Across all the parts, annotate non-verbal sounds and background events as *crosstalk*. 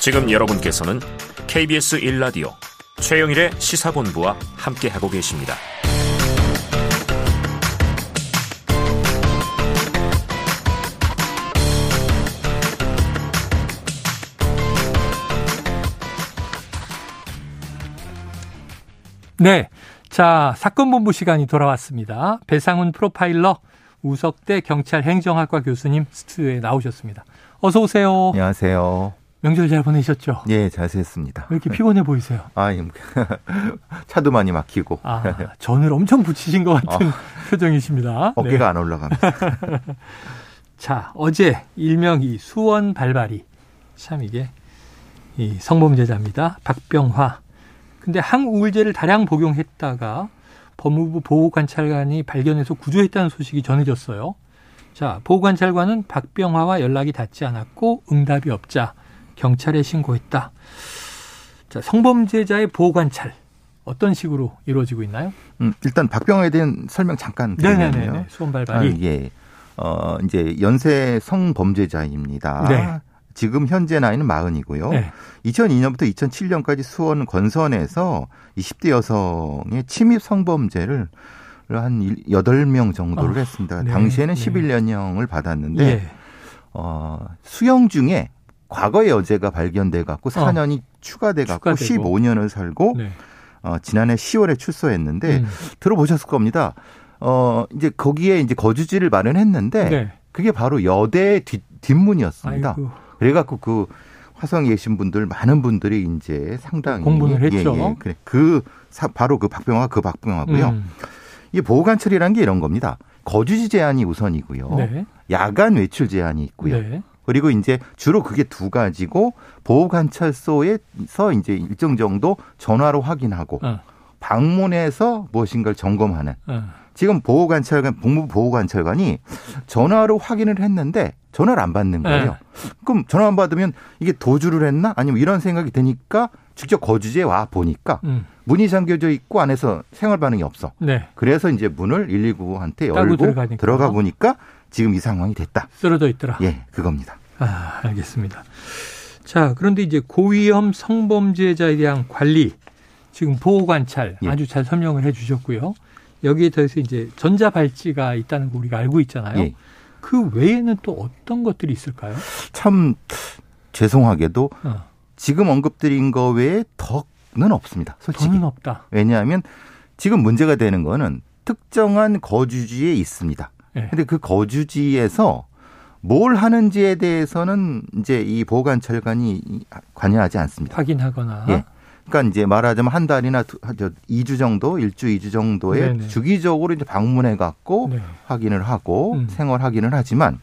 지금 여러분께서는 KBS 1라디오 최영일의 시사본부와 함께하고 계십니다. 네. 자, 사건 본부 시간이 돌아왔습니다. 배상훈 프로파일러 우석대 경찰 행정학과 교수님 스튜디오에 나오셨습니다. 어서 오세요. 안녕하세요. 명절 잘 보내셨죠? 예, 잘 지냈습니다. 왜 이렇게 피곤해 보이세요? 아, *laughs* 차도 많이 막히고. 아, 전을 엄청 붙이신 것 같은 어, 표정이십니다. 어깨가 네. 안 올라갑니다. *laughs* 자, 어제 일명 이 수원 발발이 참 이게 이 성범죄자입니다. 박병화. 근데 항우울제를 다량 복용했다가 법무부 보호관찰관이 발견해서 구조했다는 소식이 전해졌어요. 자, 보호관찰관은 박병화와 연락이 닿지 않았고 응답이 없자 경찰에 신고했다. 자, 성범죄자의 보호관찰 어떤 식으로 이루어지고 있나요? 음, 일단 박병화에 대한 설명 잠깐 드리면요. 수원 발발이. 아, 예. 어, 이제 연쇄 성범죄자입니다. 네. 지금 현재 나이는 마흔이고요. 네. 2002년부터 2007년까지 수원 권선에서 20대 여성의 침입 성범죄를 한 8명 정도를 어, 했습니다. 네. 당시에는 네. 11년형을 받았는데 예. 어, 수영 중에 과거의 여죄가 발견돼 갖고 4년이 어. 추가돼 갖고 15년을 살고 네. 어, 지난해 10월에 출소했는데 음. 들어보셨을 겁니다. 어, 이제 거기에 이제 거주지를 마련했는데 네. 그게 바로 여대의 뒷, 뒷문이었습니다. 아이고. 그래갖고 그 화성에 계신 분들 많은 분들이 이제 상당히 공부를 했죠. 예, 예. 그래. 그 사, 바로 그 박병화가 그 박병화고요. 음. 이 보호관찰이라는 게 이런 겁니다. 거주지 제한이 우선이고요. 네. 야간 외출 제한이 있고요. 네. 그리고 이제 주로 그게 두 가지고 보호 관찰소에서 이제 일정 정도 전화로 확인하고 어. 방문해서 무엇인가를 점검하는. 어. 지금 보호 관찰관, 복무부 보호 관찰관이 전화로 확인을 했는데 전화를 안 받는 거예요. 네. 그럼 전화 안 받으면 이게 도주를 했나? 아니면 이런 생각이 드니까 직접 거주지에 와 보니까 음. 문이 잠겨져 있고 안에서 생활 반응이 없어. 네. 그래서 이제 문을 119한테 열고 들어가니까. 들어가 보니까 지금 이 상황이 됐다. 쓰러져 있더라. 예, 그겁니다. 아, 알겠습니다. 자, 그런데 이제 고위험 성범죄자에 대한 관리, 지금 보호 관찰 예. 아주 잘 설명을 해 주셨고요. 여기에 더해서 이제 전자 발찌가 있다는 거 우리가 알고 있잖아요. 예. 그 외에는 또 어떤 것들이 있을까요? 참 죄송하게도 어. 지금 언급드린 거 외에 더는 없습니다. 솔직히. 더는 없다. 왜냐하면 지금 문제가 되는 거는 특정한 거주지에 있습니다. 예. 근데 그 거주지에서 뭘 하는지에 대해서는 이제 이 보관철관이 관여하지 않습니다. 확인하거나. 예. 그러니까 이제 말하자면 한 달이나 두, 2주 정도, 1주, 2주 정도에 네네. 주기적으로 이제 방문해 갖고 네. 확인을 하고 음. 생활 확인을 하지만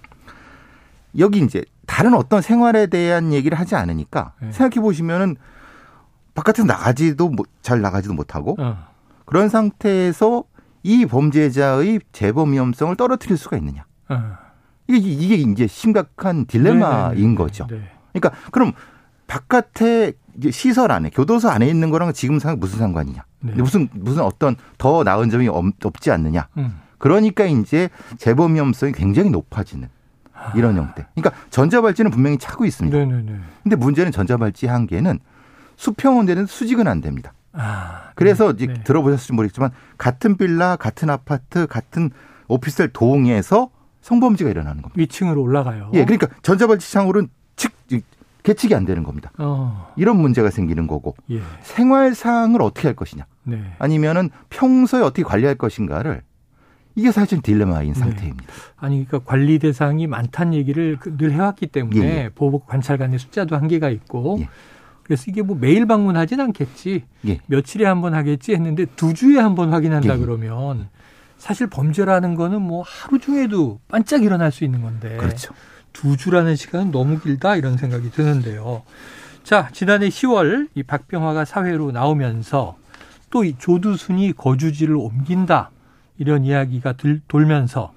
여기 이제 다른 어떤 생활에 대한 얘기를 하지 않으니까 네. 생각해 보시면은 바깥에서 나가지도 잘 나가지도 못하고 어. 그런 상태에서 이 범죄자의 재범 위험성을 떨어뜨릴 수가 있느냐. 어. 이게, 이게 이제 심각한 딜레마인 네네네. 거죠. 네. 그러니까 그럼 바깥에 시설 안에 교도소 안에 있는 거랑 지금 상 무슨 상관이냐? 네. 무슨 무슨 어떤 더 나은 점이 없지 않느냐? 음. 그러니까 이제 재범 위험성이 굉장히 높아지는 이런 아. 형태. 그러니까 전자발찌는 분명히 차고 있습니다. 네네네. 근데 문제는 전자발찌 한계는 수평원되는 수직은 안 됩니다. 아, 그래서 네. 이제 들어보셨을지 모르겠지만 같은 빌라, 같은 아파트, 같은 오피스텔 동에서 성범죄가 일어나는 겁니다. 위층으로 올라가요. 예, 그러니까 전자발찌 창으로는 측 계측이 안 되는 겁니다. 어. 이런 문제가 생기는 거고 예. 생활상을 어떻게 할 것이냐, 네. 아니면은 평소에 어떻게 관리할 것인가를 이게 사실 딜레마인 네. 상태입니다. 아니 그러니까 관리 대상이 많다는 얘기를 그늘 해왔기 때문에 예. 예. 보호 관찰관의 숫자도 한계가 있고 예. 그래서 이게 뭐 매일 방문하진 않겠지, 예. 며칠에 한 번 하겠지 했는데 두 주에 한 번 확인한다 예. 그러면 사실 범죄라는 거는 뭐 하루 중에도 반짝 일어날 수 있는 건데. 그렇죠. 두 주라는 시간은 너무 길다 이런 생각이 드는데요. 자, 지난해 10월 이 박병화가 사회로 나오면서 또 이 조두순이 거주지를 옮긴다 이런 이야기가 들, 돌면서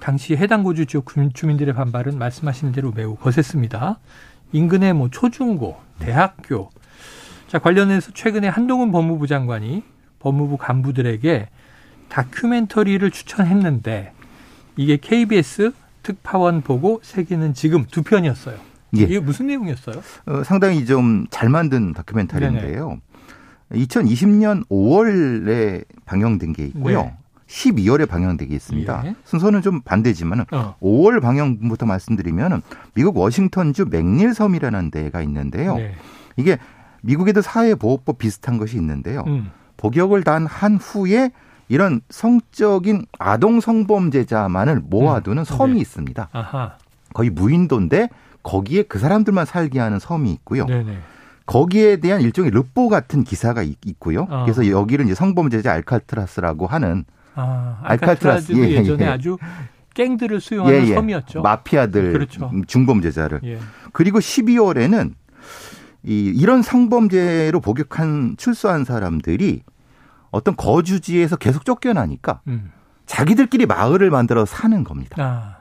당시 해당 거주 지역 주민들의 반발은 말씀하신 대로 매우 거셌습니다. 인근의 뭐 초중고, 대학교. 자, 관련해서 최근에 한동훈 법무부 장관이 법무부 간부들에게 다큐멘터리를 추천했는데 이게 KBS 특파원 보고 세계는 지금 두 편이었어요. 예. 이게 무슨 내용이었어요? 어, 상당히 좀 잘 만든 다큐멘터리인데요. 네네. 2020년 5월에 방영된 게 있고요. 네. 12월에 방영되게 있습니다. 예. 순서는 좀 반대지만 어. 5월 방영부터 말씀드리면 미국 워싱턴주 맥닐 섬이라는 데가 있는데요. 네. 이게 미국에도 사회보호법 비슷한 것이 있는데요. 음. 복역을 단 한 후에 이런 성적인 아동 성범죄자만을 모아두는 음. 섬이 네. 있습니다. 아하. 거의 무인도인데 거기에 그 사람들만 살게 하는 섬이 있고요. 네네. 거기에 대한 일종의 르보 같은 기사가 있고요. 어. 그래서 여기를 이제 성범죄자 알카트라스라고 하는 아, 알카트라스 예, 예전에 예. 아주 갱들을 수용하는 예, 예. 섬이었죠. 마피아들, 그렇죠. 중범죄자를. 예. 그리고 12월에는 이 이런 성범죄로 복역한 출소한 사람들이 어떤 거주지에서 계속 쫓겨나니까 음. 자기들끼리 마을을 만들어 사는 겁니다. 아.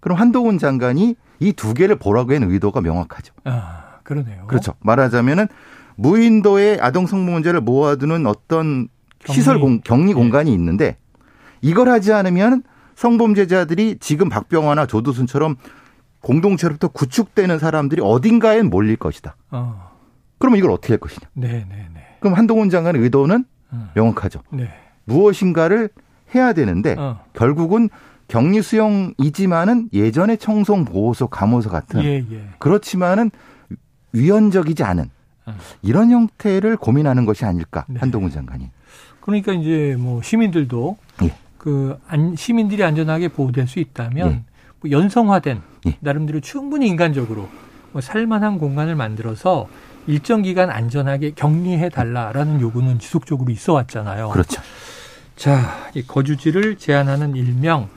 그럼 한동훈 장관이 이 두 개를 보라고 한 의도가 명확하죠. 아. 그러네요. 그렇죠. 말하자면은 무인도의 아동 성범죄를 모아두는 어떤. 시설 공, 격리 예. 공간이 있는데 이걸 하지 않으면 성범죄자들이 지금 박병화나 조두순처럼 공동체로부터 구축되는 사람들이 어딘가에 몰릴 것이다. 어. 그러면 이걸 어떻게 할 것이냐. 네, 네, 네. 그럼 한동훈 장관의 의도는 음. 명확하죠. 네. 무엇인가를 해야 되는데 어. 결국은 격리 수용이지만은 예전의 청송 보호소 감호소 같은 예, 예. 그렇지만은 위헌적이지 않은 아. 이런 형태를 고민하는 것이 아닐까 네. 한동훈 장관이. 그러니까 이제 뭐 시민들도 예. 그 안, 시민들이 안전하게 보호될 수 있다면 예. 뭐 연성화된 예. 나름대로 충분히 인간적으로 뭐 살만한 공간을 만들어서 일정 기간 안전하게 격리해 달라라는 요구는 지속적으로 있어 왔잖아요. 그렇죠. 자, 이 거주지를 제한하는 일명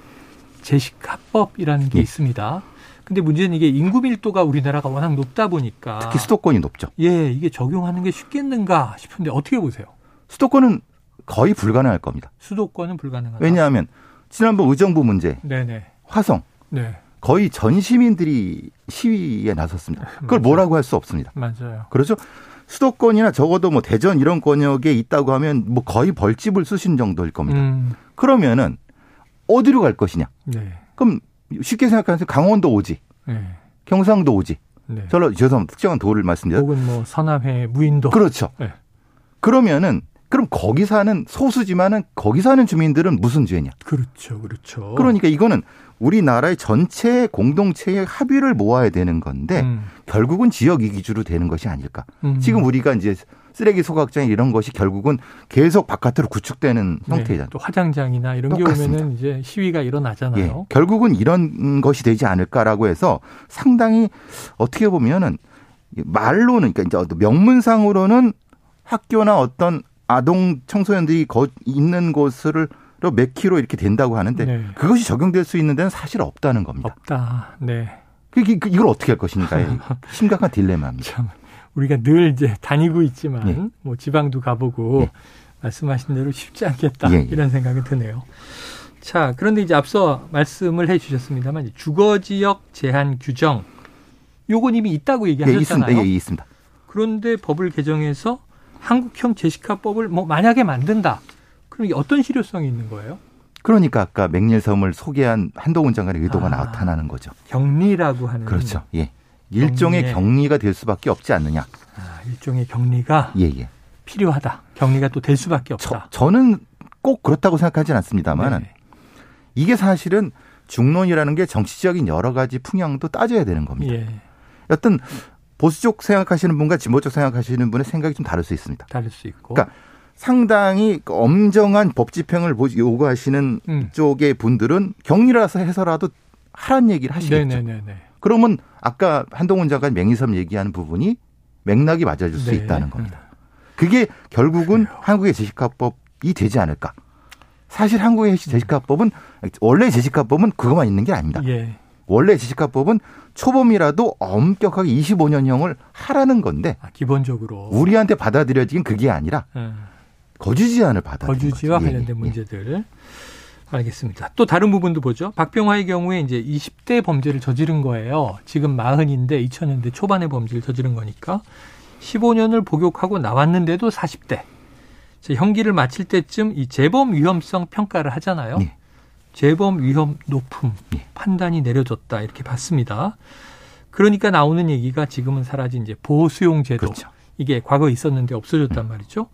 제시카법이라는 게 예. 있습니다. 근데 문제는 이게 인구 밀도가 우리나라가 워낙 높다 보니까 특히 수도권이 높죠. 예, 이게 적용하는 게 쉽겠는가 싶은데 어떻게 보세요? 수도권은 거의 불가능할 겁니다. 수도권은 불가능하다. 왜냐하면 지난번 의정부 문제, 네네. 화성, 네. 거의 전 시민들이 시위에 나섰습니다. 그걸 맞아요. 뭐라고 할 수 없습니다. 맞아요. 그렇죠. 수도권이나 적어도 뭐 대전 이런 권역에 있다고 하면 뭐 거의 벌집을 쓰신 정도일 겁니다. 음. 그러면은 어디로 갈 것이냐? 네. 그럼 쉽게 생각하면서 강원도 오지, 네. 경상도 오지. 네. 저로 죄송합니다. 특정한 도를 말씀드려요. 혹은 뭐 서남해, 무인도. 그렇죠. 네. 그러면은 그럼 거기 사는 소수지만은 거기 사는 주민들은 무슨 죄냐? 그렇죠, 그렇죠. 그러니까 이거는 우리나라의 전체 공동체의 합의를 모아야 되는 건데 음. 결국은 지역 이기주로 되는 것이 아닐까. 음. 지금 우리가 이제 쓰레기 소각장 이런 것이 결국은 계속 바깥으로 구축되는 네, 형태잖아요. 또 화장장이나 이런 똑같습니다. 게 오면은 이제 시위가 일어나잖아요. 예, 결국은 이런 것이 되지 않을까라고 해서 상당히 어떻게 보면은 말로는 그러니까 이제 명문상으로는 학교나 어떤 아동 청소년들이 거, 있는 곳을 몇 킬로 이렇게 된다고 하는데 네. 그것이 적용될 수 있는 데는 사실 없다는 겁니다. 없다. 네. 그, 그, 이걸 어떻게 할 것인가 *laughs* 심각한 딜레마입니다. 참. 우리가 늘 이제 다니고 있지만 예. 뭐 지방도 가보고 예. 말씀하신 대로 쉽지 않겠다 예, 예. 이런 생각이 드네요. 자, 그런데 이제 앞서 말씀을 해 주셨습니다만 주거 지역 제한 규정 요건 이미 있다고 얘기하셨잖아요. 예. 예, 있습니다. 그런데 법을 개정해서 한국형 제시카법을 뭐 만약에 만든다. 그럼 어떤 실효성이 있는 거예요? 그러니까 아까 맹렬섬을 소개한 한동훈 장관의 의도가 아, 나타나는 거죠. 격리라고 하는. 그렇죠. 예. 일종의 격리에. 격리가 될 수밖에 없지 않느냐. 아, 일종의 격리가 예, 예. 필요하다. 격리가 또 될 수밖에 없다. 저, 는꼭 그렇다고 생각하지는 않습니다만 네. 이게 사실은 중론이라는 게 정치적인 여러 가지 풍향도 따져야 되는 겁니다. 예. 어떤 보수 쪽 생각하시는 분과 진보 쪽 생각하시는 분의 생각이 좀 다를 수 있습니다. 다를 수 있고. 그러니까 상당히 엄정한 법 집행을 요구하시는 음. 쪽의 분들은 격리라서 해서라도 하란 얘기를 하시겠죠. 네네네. 그러면 아까 한동훈 장관 맹희섬 얘기하는 부분이 맥락이 맞아줄 수 네. 있다는 겁니다. 그게 결국은 그래요. 한국의 제시카법이 되지 않을까. 사실 한국의 제시카법은 원래 제시카법은 그것만 있는 게 아닙니다. 예. 원래 제시카법은 초범이라도 엄격하게 25년형을 하라는 건데 아, 기본적으로 우리한테 받아들여지긴 그게 아니라 음. 거주 제한을 받아들인 거주지와 거지. 예, 관련된 예, 문제들 알겠습니다. 또 다른 부분도 보죠. 박병화의 경우에 이제 20대 범죄를 저지른 거예요. 지금 마흔인데 2000년대 초반의 범죄를 저지른 거니까 15년을 복역하고 나왔는데도 40대. 형기를 마칠 때쯤 이 재범 위험성 평가를 하잖아요. 네. 재범 위험 높음 네. 판단이 내려졌다 이렇게 봤습니다. 그러니까 나오는 얘기가 지금은 사라진 이제 보호수용 제도. 그렇죠. 이게 과거에 있었는데 없어졌단 말이죠.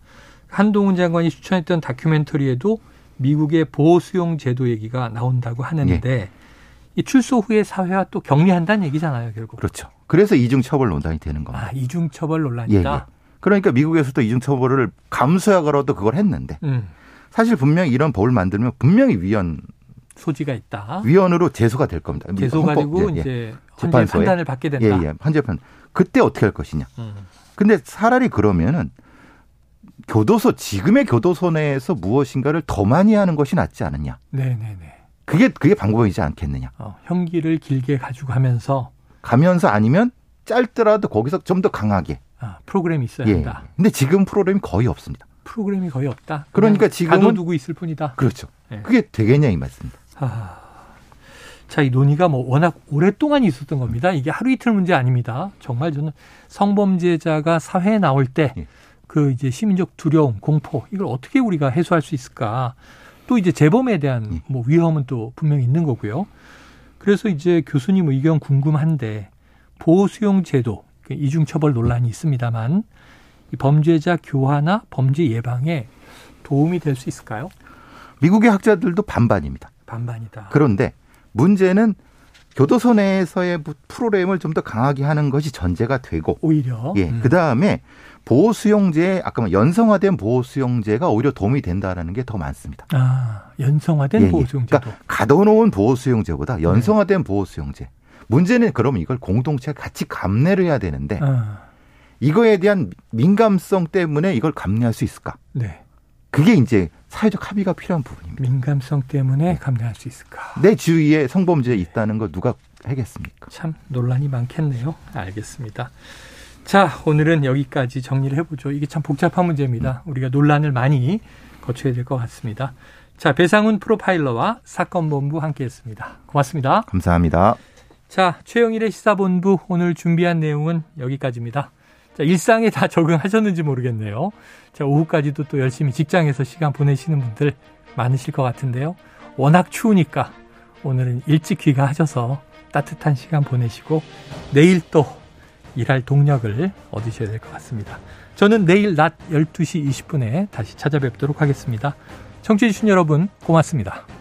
한동훈 장관이 추천했던 다큐멘터리에도 미국의 보호수용 제도 얘기가 나온다고 하는데 예. 이 출소 후에 사회와 또 격리한다는 얘기잖아요, 결국. 그렇죠. 그래서 이중처벌 논란이 되는 겁니다. 아, 이중처벌 논란이다. 예, 예. 그러니까 미국에서도 이중처벌을 감수하거라도 그걸 했는데 음. 사실 분명히 이런 법을 만들면 분명히 위헌 소지가 있다. 위헌으로 제소가 될 겁니다. 제소 가지고 예, 예. 이제 재판소에 판단을 받게 된다. 예, 예. 판재판. 그때 어떻게 할 것이냐. 음. 근데 차라리 그러면은 교도소 지금의 교도소 내에서 무엇인가를 더 많이 하는 것이 낫지 않느냐. 네, 네, 네. 그게 그게 방법이지 않겠느냐. 어, 형기를 길게 가지고 가면서 가면서 아니면 짧더라도 거기서 좀 더 강하게 아, 프로그램이 있어야 예. 한다. 근데 지금 프로그램이 거의 없습니다. 프로그램이 거의 없다. 그러니까 지금은 가둬두고 있을 뿐이다. 그렇죠. 네. 그게 되겠냐 이 말씀입니다. 아, 자, 이 논의가 뭐 워낙 오랫동안 있었던 겁니다. 이게 하루 이틀 문제 아닙니다. 정말 저는 성범죄자가 사회에 나올 때그 예. 이제 시민적 두려움, 공포 이걸 어떻게 우리가 해소할 수 있을까? 또 이제 재범에 대한 예. 뭐 위험은 또 분명히 있는 거고요. 그래서 이제 교수님 의견 궁금한데 보호 수용 제도 그 이중 처벌 논란이 있습니다만 범죄자 교화나 범죄 예방에 도움이 될 수 있을까요? 미국의 학자들도 반반입니다. 반반이다. 그런데 문제는 교도소 내에서의 프로그램을 좀 더 강하게 하는 것이 전제가 되고 오히려 예 음. 그 다음에 보호 수용제 아까 뭐 연성화된 보호 수용제가 오히려 도움이 된다라는 게 더 많습니다. 아 연성화된 예, 예. 보호 수용제 그러니까 가둬놓은 보호 수용제보다 연성화된 네. 보호 수용제 문제는 그러면 이걸 공동체가 같이 감내를 해야 되는데 아. 이거에 대한 민감성 때문에 이걸 감내할 수 있을까? 네. 그게 이제 사회적 합의가 필요한 부분입니다. 민감성 때문에 감내할 수 있을까? 내 주위에 성범죄 있다는 거 누가 하겠습니까? 참 논란이 많겠네요. 알겠습니다. 자, 오늘은 여기까지 정리를 해보죠. 이게 참 복잡한 문제입니다. 우리가 논란을 많이 거쳐야 될 것 같습니다. 자, 배상훈 프로파일러와 사건본부 함께 했습니다. 고맙습니다. 감사합니다. 자, 최영일의 시사본부 오늘 준비한 내용은 여기까지입니다. 자, 일상에 다 적응하셨는지 모르겠네요. 자, 오후까지도 또 열심히 직장에서 시간 보내시는 분들 많으실 것 같은데요. 워낙 추우니까 오늘은 일찍 귀가하셔서 따뜻한 시간 보내시고 내일 또 일할 동력을 얻으셔야 될 것 같습니다. 저는 내일 낮 12시 20분에 다시 찾아뵙도록 하겠습니다. 청취해주신 여러분 고맙습니다.